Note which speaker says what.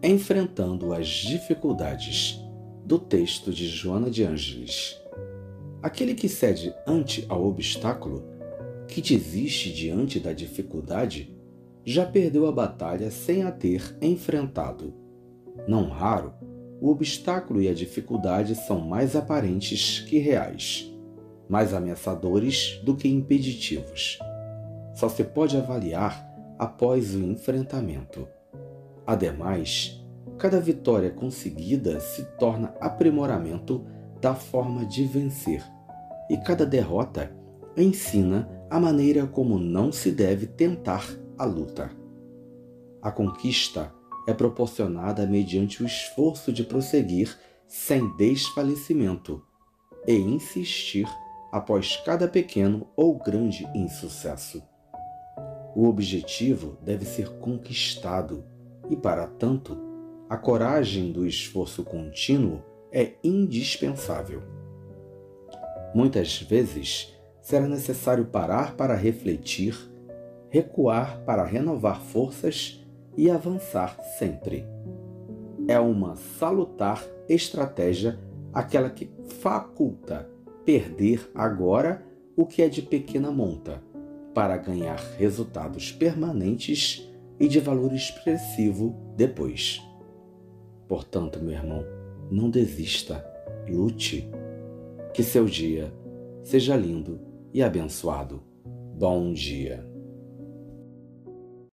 Speaker 1: Enfrentando as dificuldades do texto de Joana de Ângeles. Aquele que cede ante ao obstáculo, que desiste diante da dificuldade, já perdeu a batalha sem a ter enfrentado. Não raro, o obstáculo e a dificuldade são mais aparentes que reais, mais ameaçadores do que impeditivos. Só se pode avaliar após o enfrentamento. Ademais, cada vitória conseguida se torna aprimoramento da forma de vencer, e cada derrota ensina a maneira como não se deve tentar a luta. A conquista é proporcionada mediante o esforço de prosseguir sem desfalecimento e insistir após cada pequeno ou grande insucesso. O objetivo deve ser conquistado e, para tanto, a coragem do esforço contínuo é indispensável. Muitas vezes será necessário parar para refletir, recuar para renovar forças e avançar sempre. É uma salutar estratégia aquela que faculta perder agora o que é de pequena monta, para ganhar resultados permanentes e de valor expressivo depois. Portanto, meu irmão, não desista, lute. Que seu dia seja lindo e abençoado. Bom dia.